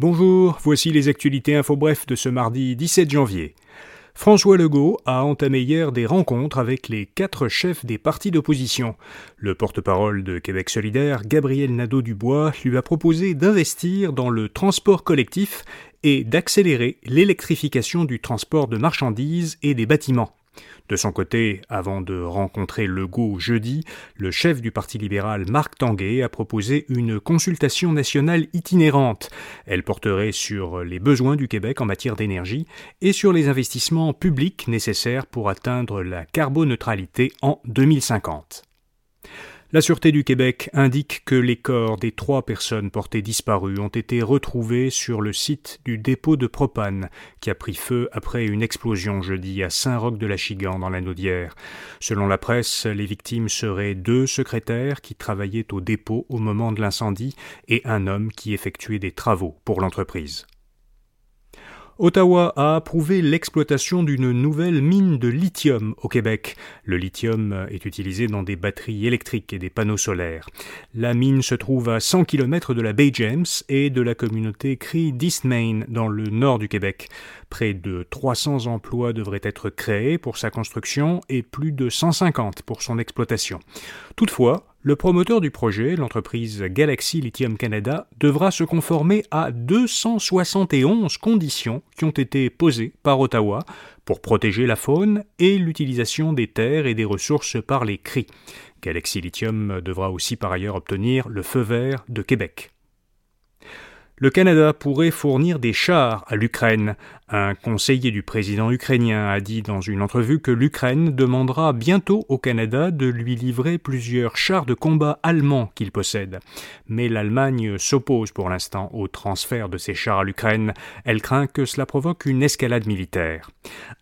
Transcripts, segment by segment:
Bonjour, voici les actualités info bref de ce mardi 17 janvier. François Legault a entamé hier des rencontres avec les quatre chefs des partis d'opposition. Le porte-parole de Québec solidaire, Gabriel Nadeau-Dubois, lui a proposé d'investir dans le transport collectif et d'accélérer l'électrification du transport de marchandises et des bâtiments. De son côté, avant de rencontrer Legault jeudi, le chef du Parti libéral Marc Tanguay a proposé une consultation nationale itinérante. Elle porterait sur les besoins du Québec en matière d'énergie et sur les investissements publics nécessaires pour atteindre la carboneutralité en 2050. La Sûreté du Québec indique que les corps des trois personnes portées disparues ont été retrouvés sur le site du dépôt de propane qui a pris feu après une explosion jeudi à Saint-Roch-de-la-Chigan dans la Naudière. Selon la presse, les victimes seraient deux secrétaires qui travaillaient au dépôt au moment de l'incendie et un homme qui effectuait des travaux pour l'entreprise. Ottawa a approuvé l'exploitation d'une nouvelle mine de lithium au Québec. Le lithium est utilisé dans des batteries électriques et des panneaux solaires. La mine se trouve à 100 km de la Bay James et de la communauté Cree d'Eastmain dans le nord du Québec. Près de 300 emplois devraient être créés pour sa construction et plus de 150 pour son exploitation. Toutefois, le promoteur du projet, l'entreprise Galaxy Lithium Canada, devra se conformer à 271 conditions qui ont été posées par Ottawa pour protéger la faune et l'utilisation des terres et des ressources par les cris. Galaxy Lithium devra aussi par ailleurs obtenir le feu vert de Québec. Le Canada pourrait fournir des chars à l'Ukraine. Un conseiller du président ukrainien a dit dans une entrevue que l'Ukraine demandera bientôt au Canada de lui livrer plusieurs chars de combat allemands qu'il possède. Mais l'Allemagne s'oppose pour l'instant au transfert de ces chars à l'Ukraine. Elle craint que cela provoque une escalade militaire.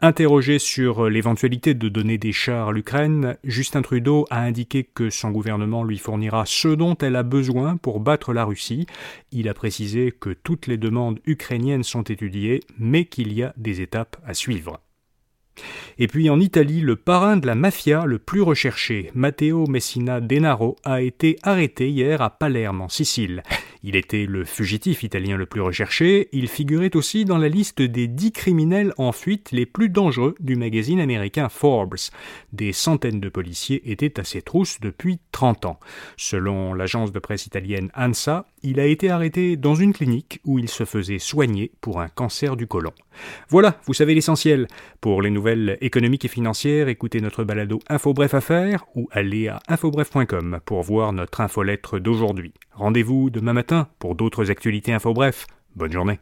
Interrogé sur l'éventualité de donner des chars à l'Ukraine, Justin Trudeau a indiqué que son gouvernement lui fournira ce dont elle a besoin pour battre la Russie. Il a précisé que toutes les demandes ukrainiennes sont étudiées, mais y a des étapes à suivre. Et puis en Italie, le parrain de la mafia le plus recherché, Matteo Messina Denaro, a été arrêté hier à Palerme, en Sicile. Il était le fugitif italien le plus recherché, il figurait aussi dans la liste des dix criminels en fuite les plus dangereux du magazine américain Forbes. Des centaines de policiers étaient à ses trousses depuis 30 ans. Selon l'agence de presse italienne ANSA, il a été arrêté dans une clinique où il se faisait soigner pour un cancer du côlon. Voilà, vous savez l'essentiel. Pour les nouvelles économiques et financières, écoutez notre balado InfoBref Affaires ou allez à infobref.com pour voir notre infolettre d'aujourd'hui. Rendez-vous demain matin pour d'autres actualités info bref. Bonne journée.